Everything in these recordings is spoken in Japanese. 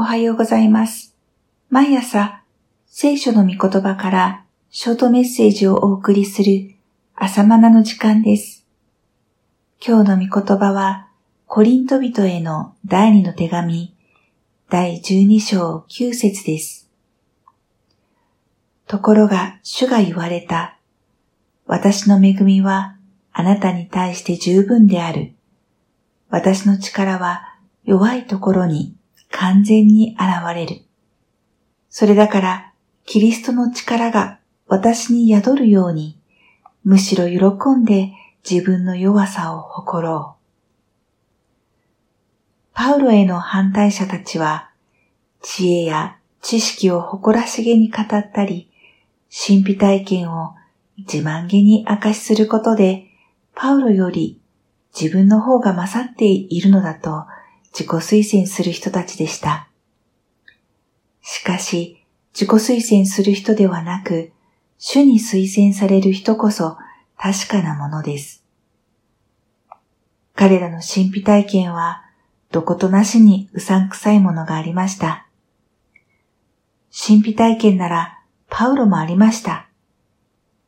おはようございます。毎朝、聖書の御言葉からショートメッセージをお送りする朝マナの時間です。今日の御言葉は、コリント人への第二の手紙、第12章9節です。ところが主が言われた。私の恵みはあなたに対して十分である。私の力は弱いところに完全に現れる。それだから、キリストの力が私に宿るように、むしろ喜んで自分の弱さを誇ろう。パウロへの反対者たちは、知恵や知識を誇らしげに語ったり、神秘体験を自慢げに明かしすることで、パウロより自分の方が勝っているのだと自己推薦する人たちでした。しかし、自己推薦する人ではなく、主に推薦される人こそ確かなものです。彼らの神秘体験は、どことなしにうさんくさいものがありました。神秘体験なら、パウロもありました。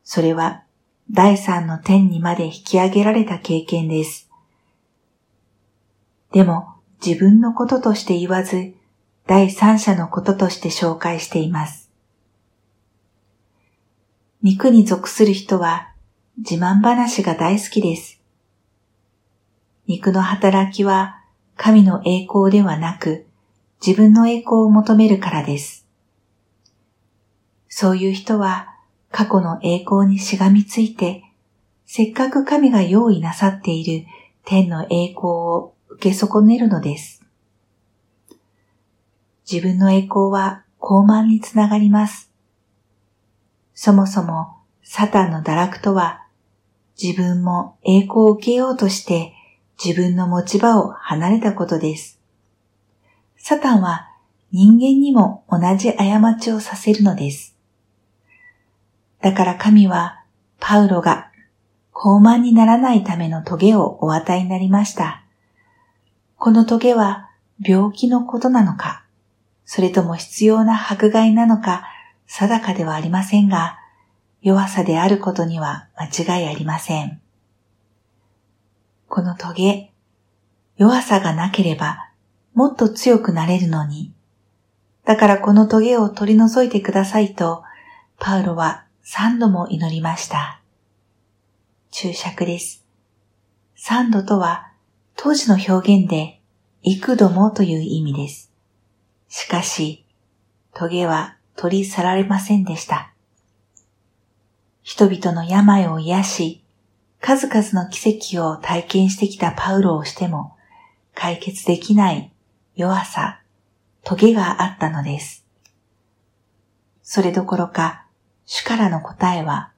それは、第三の天にまで引き上げられた経験です。でも、自分のこととして言わず、第三者のこととして紹介しています。肉に属する人は自慢話が大好きです。肉の働きは神の栄光ではなく自分の栄光を求めるからです。そういう人は過去の栄光にしがみついて、せっかく神が用意なさっている天の栄光を受け損ねるのです。自分の栄光は傲慢につながります。そもそもサタンの堕落とは自分も栄光を受けようとして自分の持ち場を離れたことです。サタンは人間にも同じ過ちをさせるのです。だから神はパウロが傲慢にならないための棘をお与えになりました。この棘は病気のことなのか、それとも必要な迫害なのか定かではありませんが、弱さであることには間違いありません。この棘、弱さがなければもっと強くなれるのに、だからこの棘を取り除いてくださいと、パウロは三度も祈りました。注釈です。三度とは当時の表現で幾度もという意味です。しかし、棘は取り去られませんでした。人々の病を癒し、数々の奇跡を体験してきたパウロをしても、解決できない弱さ、棘があったのです。それどころか、主からの答えは、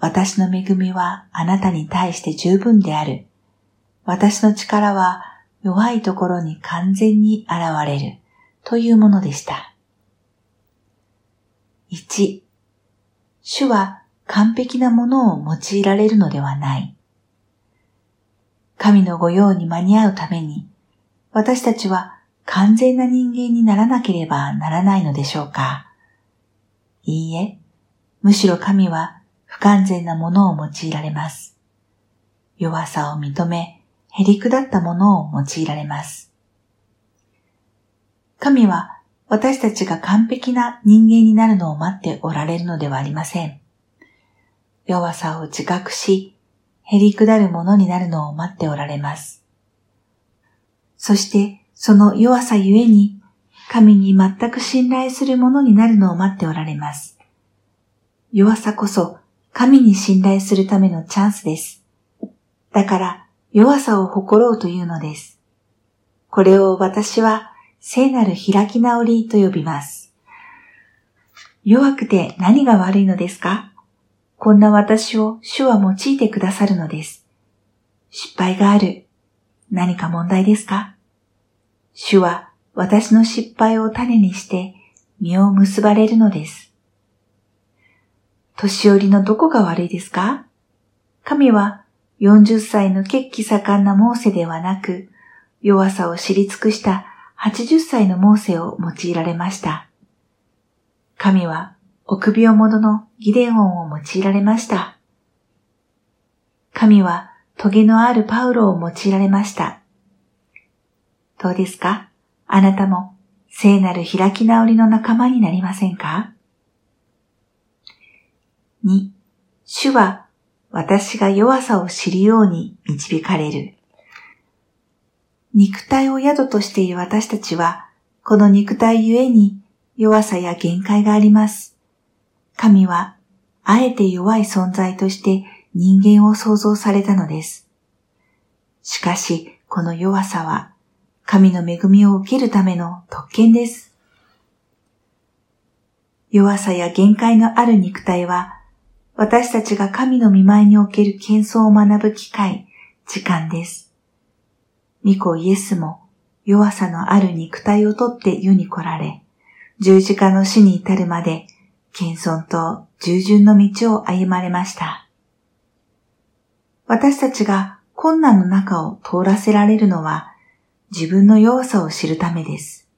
私の恵みはあなたに対して十分である。私の力は弱いところに完全に現れる。というものでした。1、主は完璧なものを用いられるのではない。神の御用に間に合うために、私たちは完全な人間にならなければならないのでしょうかいいえ、むしろ神は不完全なものを用いられます。弱さを認め、へりくだったものを用いられます。神は私たちが完璧な人間になるのを待っておられるのではありません。弱さを自覚し、へりくだるものになるのを待っておられます。そして、その弱さゆえに、神に全く信頼するものになるのを待っておられます。弱さこそ、神に信頼するためのチャンスです。だから、弱さを誇ろうというのです。これを私は、聖なる開き直りと呼びます。弱くて何が悪いのですか？こんな私を主は用いてくださるのです。失敗がある。何か問題ですか？主は私の失敗を種にして実を結ばれるのです。年寄りのどこが悪いですか？神は40歳の血気盛んなモーセではなく、弱さを知り尽くした80歳のモーセを用いられました。神は臆病者のギデオンを用いられました。神はトゲのあるパウロを用いられました。どうですか？あなたも聖なる開き直りの仲間になりませんか ?2. 主は私が弱さを知るように導かれる。肉体を宿としている私たちは、この肉体ゆえに弱さや限界があります。神は、あえて弱い存在として人間を創造されたのです。しかし、この弱さは、神の恵みを受けるための特権です。弱さや限界のある肉体は、私たちが神の見舞いにおける謙遜を学ぶ機会、時間です。御子イエスも弱さのある肉体をとって世に来られ、十字架の死に至るまで、謙遜と従順の道を歩まれました。私たちが困難の中を通らせられるのは、自分の弱さを知るためです。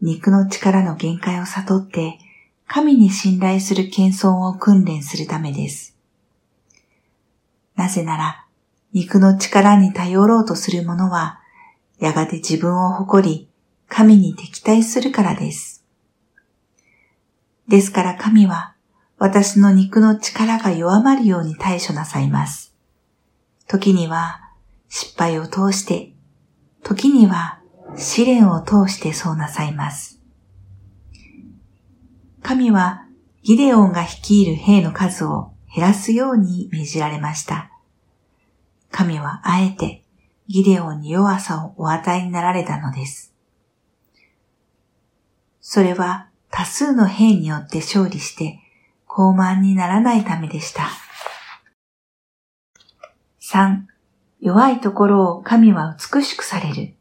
肉の力の限界を悟って、神に信頼する謙遜を訓練するためです。なぜなら、肉の力に頼ろうとする者は、やがて自分を誇り、神に敵対するからです。ですから神は、私の肉の力が弱まるように対処なさいます。時には、失敗を通して、時には、試練を通してそうなさいます。神は、ギデオンが率いる兵の数を減らすように命じられました。神はあえてギデオンに弱さをお与えになられたのです。それは多数の兵によって勝利して傲慢にならないためでした。3. 弱いところを神は美しくされる。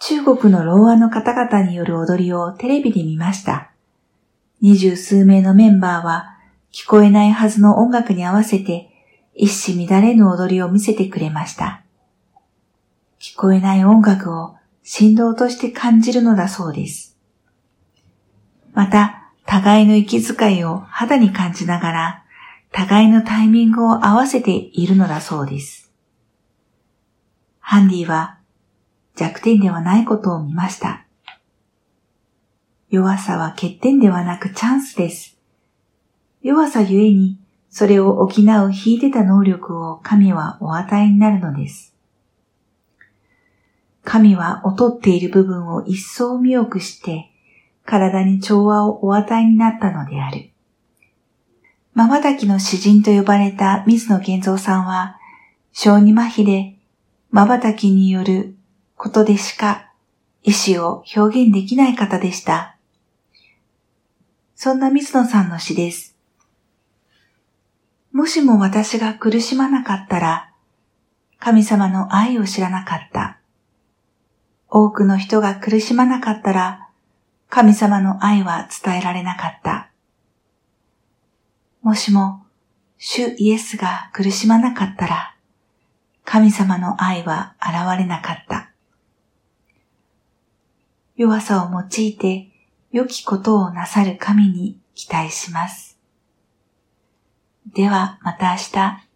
中国の老和の方々による踊りをテレビで見ました。二十数名のメンバーは聞こえないはずの音楽に合わせて一糸乱れぬ踊りを見せてくれました。聞こえない音楽を振動として感じるのだそうです。また、互いの息遣いを肌に感じながら、互いのタイミングを合わせているのだそうです。ハンディは弱点ではないことを見ました。弱さは欠点ではなくチャンスです。弱さゆえにそれを補う引いてた能力を神はお与えになるのです。神は劣っている部分を一層見よくして、体に調和をお与えになったのである。瞬きの詩人と呼ばれた水野健三さんは、小児麻痺で瞬きによることでしか意志を表現できない方でした。そんな水野さんの詩です。もしも私が苦しまなかったら、神様の愛を知らなかった。多くの人が苦しまなかったら、神様の愛は伝えられなかった。もしも、主イエスが苦しまなかったら、神様の愛は現れなかった。弱さを用いて良きことをなさる神に期待します。ではまた明日。